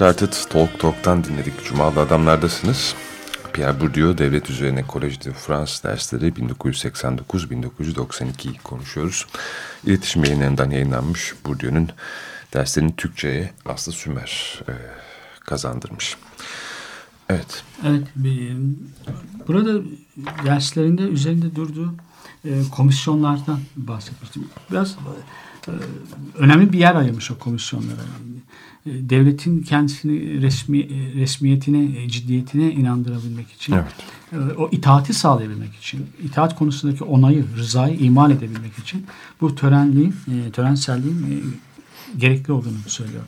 Started Talk Talk'tan dinledik. Cumalı Adamlardasınız. Pierre Bourdieu Devlet Üzerine Collège de France dersleri 1989-1992'yi konuşuyoruz. İletişim yayınlarından yayınlanmış Bourdieu'nun derslerini Türkçe'ye Aslı Sümer e, kazandırmış. Evet. Evet, burada derslerinde üzerinde durduğu e, komisyonlardan bahsetmiştim. Biraz e, önemli bir yer ayırmış o komisyonlara. E, devletin kendisini resmi e, resmiyetine, e, ciddiyetine inandırabilmek için, Evet. o itaati sağlayabilmek için, itaat konusundaki onayı, rızayı imal edebilmek için bu törenliğin, törenselliğin gerekli olduğunu söylüyor.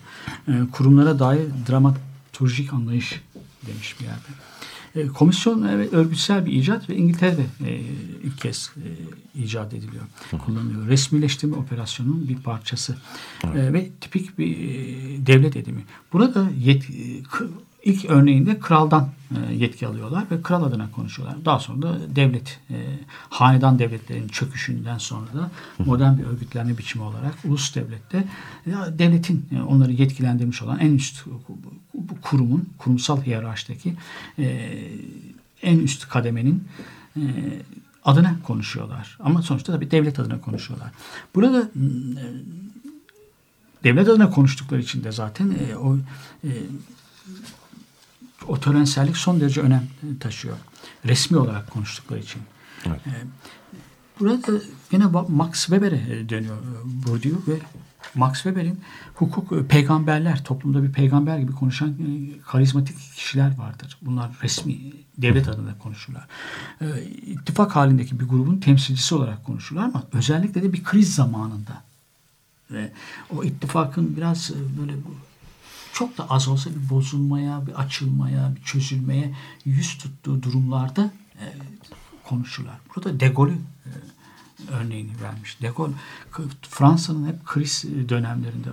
Kurumlara dair dramaturjik anlayış demiş bir yerde. E, komisyon evet, örgütsel bir icat ve İngiltere'de e, ilk kez e, icat ediliyor, kullanılıyor. Resmileştirme operasyonunun bir parçası E, ve tipik bir e, devlet edimi. Burada yet, e, ilk örneğinde kraldan e, yetki alıyorlar ve kral adına konuşuyorlar. Daha sonra da devlet, e, hanedan devletlerin çöküşünden sonra da modern bir örgütlenme biçimi olarak ulus devlette devletin e, onları yetkilendirmiş olan en üst kurumun, kurumsal hiyerarşideki en üst kademenin adına konuşuyorlar. Ama sonuçta tabii devlet adına konuşuyorlar. Burada devlet adına konuştukları için de zaten o o törensellik son derece önem taşıyor. Resmi olarak konuştukları için. Evet. E, Burada yine Max Weber'e dönüyor e, Bourdieu ve Max Weber'in hukuk e, peygamberler, toplumda bir peygamber gibi konuşan e, karizmatik kişiler vardır. Bunlar resmi devlet adına konuşurlar. İttifak halindeki bir grubun temsilcisi olarak konuşurlar ama özellikle de bir kriz zamanında ve o ittifakın biraz böyle bu çok da az olsa bir bozulmaya, bir açılmaya, bir çözülmeye yüz tuttuğu durumlarda e, konuşurlar. Burada De Gaulle'ü e, örneğini vermiş. De Gaulle Fransa'nın hep kriz dönemlerinde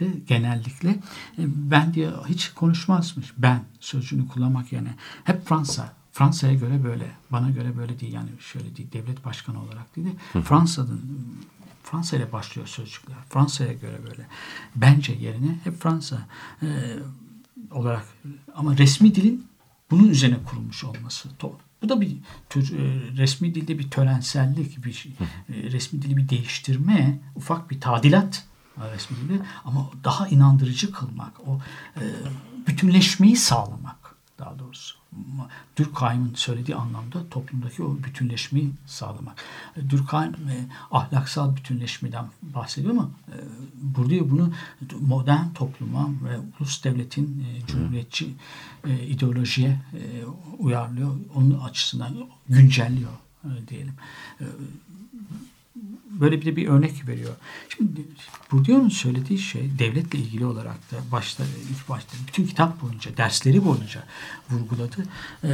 de genellikle e, ben diye hiç konuşmazmış. Ben sözcüğünü kullanmak yerine hep Fransa. Fransa'ya göre böyle, bana göre böyle değil yani şöyle değil, devlet başkanı olarak değil de Fransa'nın Fransa ile başlıyor sözcükler. Fransa'ya göre böyle. Bence yerine hep Fransa e, olarak ama resmi dilin bunun üzerine kurulmuş olması. Bu da bir tür e, resmi dilde bir törensellik, bir e, resmi dili bir değiştirme, ufak bir tadilat resmi dilde ama daha inandırıcı kılmak, o e, bütünleşmeyi sağlamak daha doğrusu. Durkheim'in söylediği anlamda toplumdaki o bütünleşmeyi sağlamak. E, Durkheim e, ahlaksal bütünleşmeden bahsediyor ama e, burada bunu modern topluma ve ulus devletin e, cumhuriyetçi e, ideolojiye e, uyarlıyor. Onun açısından güncelliyor e, diyelim. Böyle bir de bir örnek veriyor. Şimdi Bourdieu'nun söylediği şey devletle ilgili olarak da başta ilk başta bütün kitap boyunca dersleri boyunca vurguladı. Ee,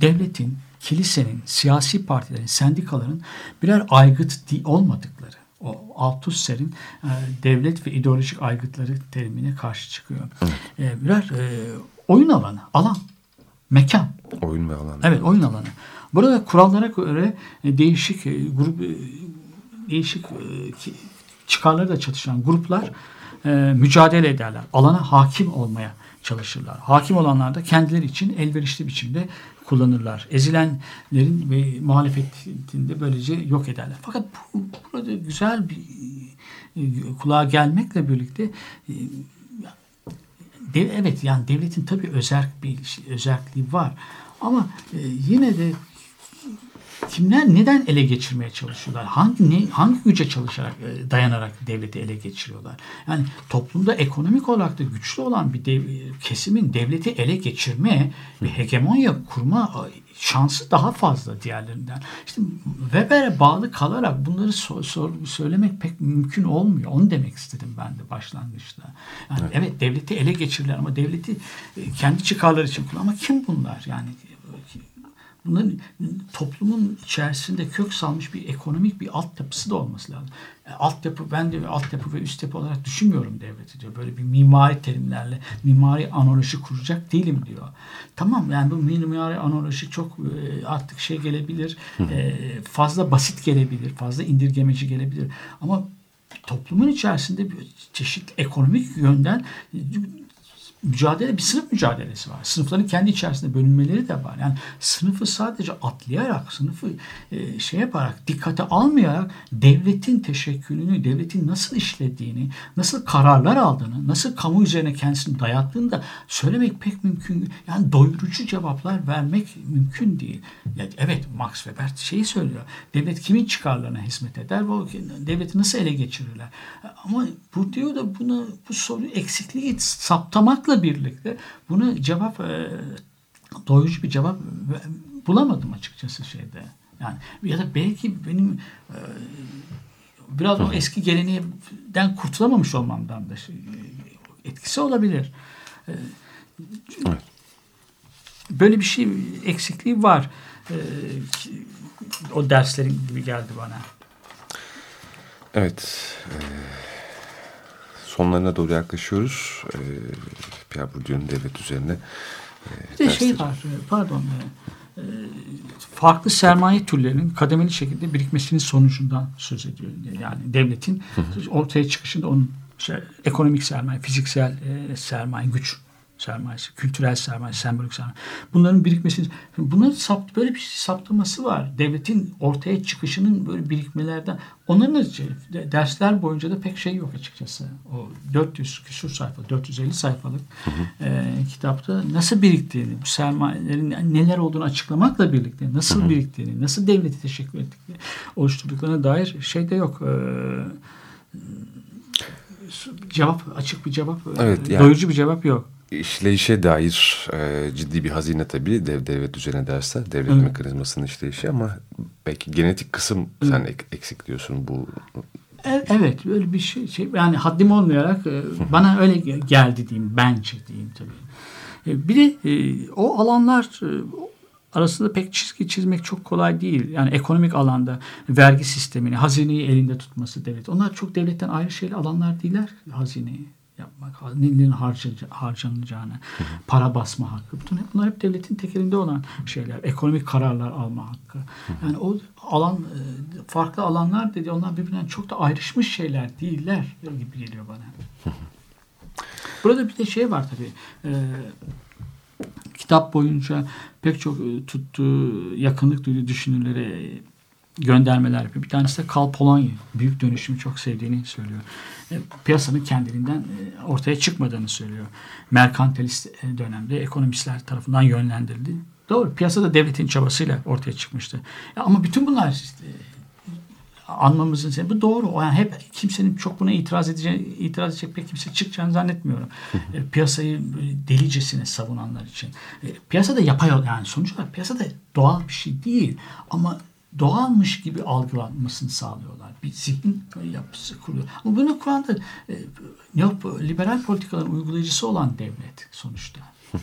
devletin, kilisenin, siyasi partilerin, sendikaların birer aygıt olmadıkları. O Althusser'in e, devlet ve ideolojik aygıtları terimine karşı çıkıyor. E, birer e, oyun alanı, alan, mekan. Oyun ve alan. Evet oyun alanı. Burada kurallara göre e, değişik e, grup e, değişik e, çıkarları da çatışan gruplar e, mücadele ederler. Alana hakim olmaya çalışırlar. Hakim olanlar da kendileri için elverişli biçimde kullanırlar. Ezilenlerin ve muhalefetinde böylece yok ederler. Fakat bu, burada güzel bir e, kulağa gelmekle birlikte evet yani devletin tabii özerk bir özerkliği var. Ama yine de kimler neden ele geçirmeye çalışıyorlar? Hangi ne, hangi güce çalışarak e, dayanarak devleti ele geçiriyorlar? Yani toplumda ekonomik olarak da güçlü olan bir dev, kesimin devleti ele geçirme ve hegemonya kurma e, şansı daha fazla diğerlerinden. İşte Weber'e bağlı kalarak bunları so, so, söylemek pek mümkün olmuyor. Onu demek istedim ben de başlangıçta. Yani evet, evet devleti ele geçirirler ama devleti e, kendi çıkarları için kullanır. Ama kim bunlar? Yani bunların toplumun içerisinde kök salmış bir ekonomik bir altyapısı da olması lazım. E, altyapı ben de altyapı ve üst yapı olarak düşünmüyorum devleti diyor. Böyle bir mimari terimlerle mimari analoji kuracak değilim diyor. Tamam yani bu mimari analoji çok e, artık şey gelebilir. E, fazla basit gelebilir. Fazla indirgemeci gelebilir. Ama toplumun içerisinde bir çeşitli ekonomik yönden mücadele bir sınıf mücadelesi var. Sınıfların kendi içerisinde bölünmeleri de var. Yani sınıfı sadece atlayarak, sınıfı e, şey yaparak, dikkate almayarak devletin teşekkülünü, devletin nasıl işlediğini, nasıl kararlar aldığını, nasıl kamu üzerine kendisini dayattığını da söylemek pek mümkün. Yani doyurucu cevaplar vermek mümkün değil. Yani evet Max Weber şeyi söylüyor. Devlet kimin çıkarlarına hizmet eder? Bu devleti nasıl ele geçirirler? Ama bu diyor da bunu bu soru eksikliği saptamakla birlikte bunu cevap e, doyurucu bir cevap bulamadım açıkçası şeyde. Yani ya da belki benim e, biraz o eski geleneğden kurtulamamış olmamdan da şey, etkisi olabilir. E, evet. Böyle bir şey eksikliği var. E, o derslerin gibi geldi bana. Evet. E, sonlarına doğru yaklaşıyoruz. E, Pierre Bourdieu'nun devlet üzerine e, Bir de şey var, e, pardon. E, farklı sermaye türlerinin kademeli şekilde birikmesinin sonucundan söz ediyor. Yani devletin ortaya çıkışında onun şey, ekonomik sermaye, fiziksel e, sermaye, güç sermayesi, kültürel sermaye, sembolik sermaye. Bunların birikmesi, bunların sapt, böyle bir saptaması var. Devletin ortaya çıkışının böyle birikmelerden. Onların da dersler boyunca da pek şey yok açıkçası. O 400 küsur sayfa, 450 sayfalık E, kitapta nasıl biriktiğini, bu sermayelerin neler olduğunu açıklamakla birlikte nasıl biriktiğini, nasıl devleti teşekkür ettiklerini oluşturduklarına dair şey de yok. E, cevap açık bir cevap, evet, yani, doyurucu bir cevap yok işleyişe dair e, ciddi bir hazine tabii dev, devlet üzerine derse devlet evet. mekanizmasının işleyişi ama belki genetik kısım evet. sen ek, eksik diyorsun bu. E, evet öyle bir şey, şey yani haddim olmayarak e, bana öyle geldi diyeyim bence diyeyim tabii. E, bir de e, o alanlar e, arasında pek çizgi çizmek çok kolay değil. Yani ekonomik alanda vergi sistemini, hazineyi elinde tutması devlet. Onlar çok devletten ayrı şeyler alanlar değiller hazineyi yapmak, neyin harcanacağını, para basma hakkı. Bütün bunlar hep devletin tekelinde olan şeyler. Ekonomik kararlar alma hakkı. Yani o alan e, farklı alanlar dedi onlar birbirinden çok da ayrışmış şeyler değiller gibi geliyor bana. Burada bir de şey var tabii. E, kitap boyunca pek çok e, tuttuğu, yakınlık duyduğu düşünürlere göndermeler yapıyor. Bir tanesi de Karl Polanyi. Büyük dönüşümü çok sevdiğini söylüyor. E, piyasanın kendiliğinden e, ortaya çıkmadığını söylüyor. Merkantilist e, dönemde ekonomistler tarafından yönlendirildi. Doğru. Piyasada devletin çabasıyla ortaya çıkmıştı. Ama bütün bunlar işte, anmamızın sebebi bu doğru. Yani hep kimsenin çok buna itiraz edeceği, itiraz edecek pek kimse çıkacağını zannetmiyorum. Piyasayı delicesine savunanlar için. Piyasada yapay yani sonuç olarak piyasada doğal bir şey değil. Ama doğalmış gibi algılanmasını sağlıyorlar. Bir zihnin yapısı kuruyor. Ama bunu kuran da e, liberal politikaların uygulayıcısı olan devlet sonuçta.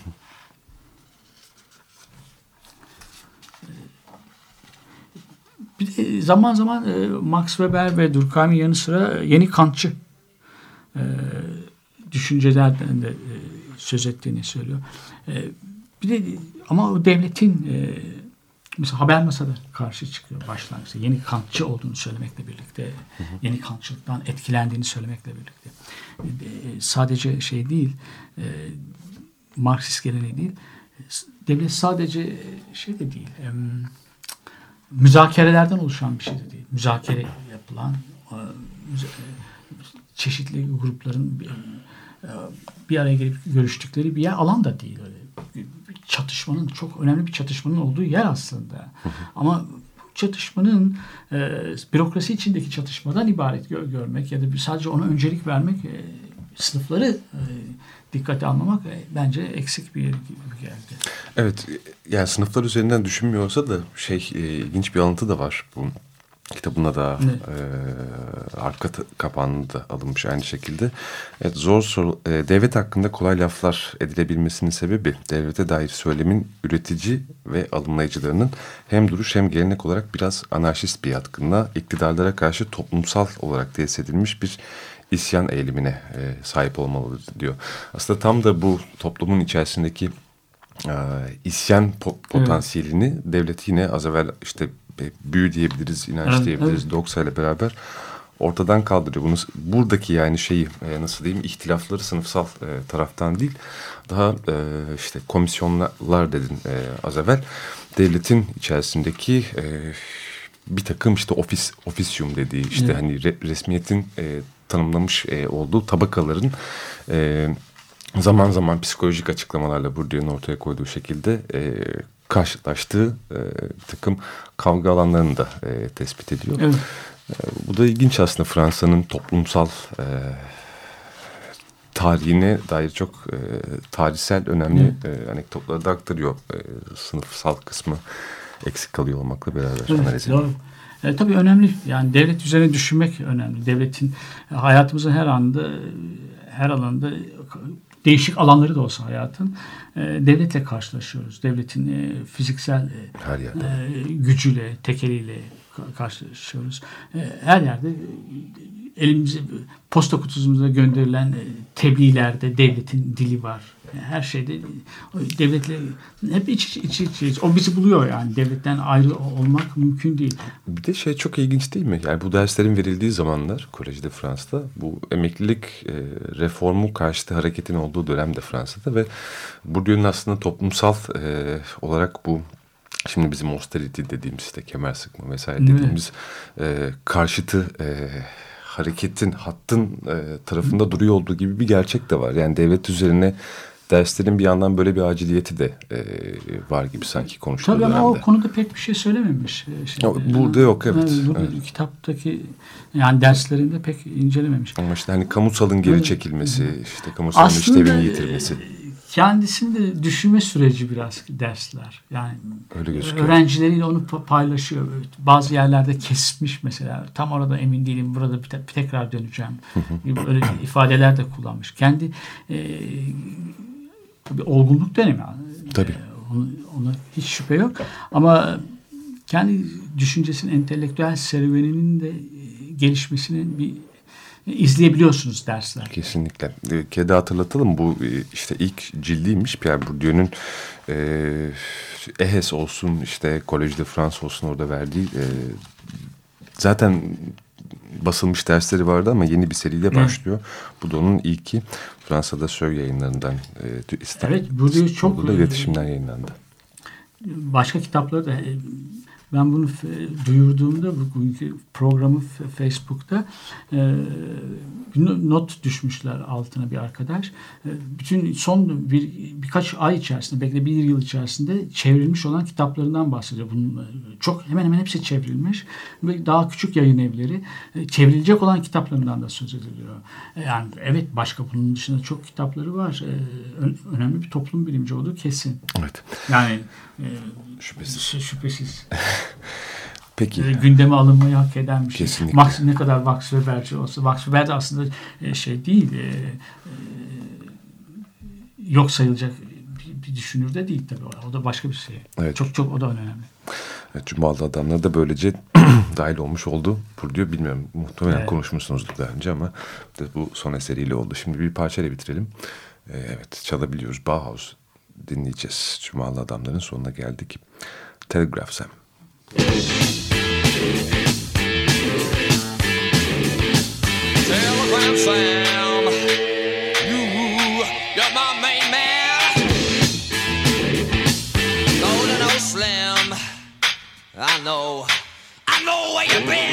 bir de zaman zaman e, Max Weber ve Durkheim'in yanı sıra yeni Kantçı e, düşüncelerden de e, söz ettiğini söylüyor. E, bir de ama o devletin e, mesela haber masada karşı çıkıyor başlangıçta. Yeni kantçı olduğunu söylemekle birlikte, hı hı. yeni kantçılıktan etkilendiğini söylemekle birlikte. E, sadece şey değil, e, Marksist geleneği değil, devlet sadece şey de değil, e, müzakerelerden oluşan bir şey de değil. Müzakere yapılan, e, çeşitli grupların bir, e, bir araya gelip görüştükleri bir yer alan da değil. Öyle çatışmanın çok önemli bir çatışmanın olduğu yer aslında. Ama çatışmanın e, bürokrasi içindeki çatışmadan ibaret gör, görmek ya da sadece ona öncelik vermek e, sınıfları e, dikkate almamak e, bence eksik bir yer gibi geldi. Evet yani sınıflar üzerinden düşünmüyorsa da şey e, ilginç bir alıntı da var bu kitabına da e, arka kapağında da alınmış aynı şekilde. Evet, zor soru. E, devlet hakkında kolay laflar edilebilmesinin sebebi devlete dair söylemin üretici ve alımlayıcılarının hem duruş hem gelenek olarak biraz anarşist bir yatkınlığa iktidarlara karşı toplumsal olarak tesis edilmiş bir isyan eğilimine e, sahip olmalıdır diyor. Aslında tam da bu toplumun içerisindeki e, isyan po potansiyelini evet. devlet yine az evvel işte büyü diyebiliriz, inanç evet, diyebiliriz, evet. doksa ile beraber ortadan kaldırıyor. Bunu buradaki yani şeyi e, nasıl diyeyim ihtilafları sınıfsal e, taraftan değil daha e, işte komisyonlar dedin e, az evvel devletin içerisindeki e, bir takım işte ofis ofisyum dediği işte evet. hani re, resmiyetin e, tanımlamış e, olduğu tabakaların e, zaman zaman psikolojik açıklamalarla Bourdieu'nun ortaya koyduğu şekilde e, karşılaştığı e, takım kavga alanlarını da e, tespit ediyor. Evet. E, bu da ilginç aslında Fransa'nın toplumsal e, tarihine dair çok e, tarihsel önemli e, anekdotları da aktarıyor. E, sınıfsal kısmı eksik kalıyor olmakla beraber evet, analizinde. Doğru. E, tabii önemli. Yani devlet üzerine düşünmek önemli. Devletin hayatımızın her anda her alanda değişik alanları da olsa hayatın e, devletle karşılaşıyoruz. Devletin e, fiziksel her yerde. E, gücüyle, tekeliyle karşılaşıyoruz. E, her yerde elimize posta kutusumuza gönderilen e, tebliğlerde devletin dili var. Her şeyde devletle hep iç iç iç iç. O bizi buluyor yani. Devletten ayrı olmak mümkün değil. Bir de şey çok ilginç değil mi? Yani bu derslerin verildiği zamanlar Kolejde Fransa'da bu emeklilik e, reformu karşıtı hareketin olduğu dönemde Fransa'da ve bugünün aslında toplumsal e, olarak bu Şimdi bizim austerity dediğimiz işte kemer sıkma vesaire dediğimiz e, karşıtı e, hareketin, hattın e, tarafında duruyor olduğu gibi bir gerçek de var. Yani devlet üzerine derslerin bir yandan böyle bir aciliyeti de e, var gibi sanki konuştuğu Tabii dönemde. ama o konuda pek bir şey söylememiş. E, şimdi. Burada yok evet. Yani, burada evet. Kitaptaki yani derslerinde pek incelememiş. Ama işte hani kamusalın geri çekilmesi, işte kamusalın işlevini yitirmesi. E, kendisinde düşünme süreci biraz dersler. Yani Öyle gözüküyor. öğrencileriyle onu paylaşıyor. Bazı yerlerde kesmiş mesela. Tam orada emin değilim. Burada bir, te tekrar döneceğim. Öyle ifadeler de kullanmış. Kendi e, tabii olgunluk dönemi. Tabii. E, ona, ona hiç şüphe yok. Ama kendi düşüncesinin entelektüel serüveninin de gelişmesinin bir izleyebiliyorsunuz dersler. Kesinlikle. E, kedi hatırlatalım bu e, işte ilk cildiymiş Pierre Bourdieu'nun e, EHES olsun işte Collège de France olsun orada verdiği e, zaten basılmış dersleri vardı ama yeni bir seriyle başlıyor. Bu da onun ilki Fransa'da Söy yayınlarından e, İstanbul, evet, Bourdieu çok iletişimden yayınlandı. Başka kitapları da e, ben bunu duyurduğumda bugünkü programı Facebook'ta e, not düşmüşler altına bir arkadaş. E, bütün son bir birkaç ay içerisinde belki de bir yıl içerisinde çevrilmiş olan kitaplarından bahsediyor. Bunun e, çok hemen hemen hepsi çevrilmiş. Ve daha küçük yayın evleri e, çevrilecek olan kitaplarından da söz ediliyor. E, yani evet başka bunun dışında çok kitapları var. E, önemli bir toplum bilimci olduğu kesin. Evet. Yani e, şüphesiz. Şüphesiz. Peki. E, gündeme alınmayı hak eden bir şey. Kesinlikle. Max, ne kadar Max Weber'ci olsa. Max Weber de aslında e, şey değil. E, e, yok sayılacak bir, bir düşünür de değil tabii. O da başka bir şey. Evet. Çok çok o da önemli. Evet, Cumalı adamlar da böylece dahil olmuş oldu. Burada bilmiyorum muhtemelen evet. konuşmuşsunuzdur daha önce ama bu son eseriyle oldu. Şimdi bir parçayla bitirelim. Ee, evet çalabiliyoruz. Bauhaus dinleyeceğiz. Cumalı adamların sonuna geldik. Telegraph Sam. Telegram Sam, you, you're my main man. Golden old Slim, I know, I know where you've been.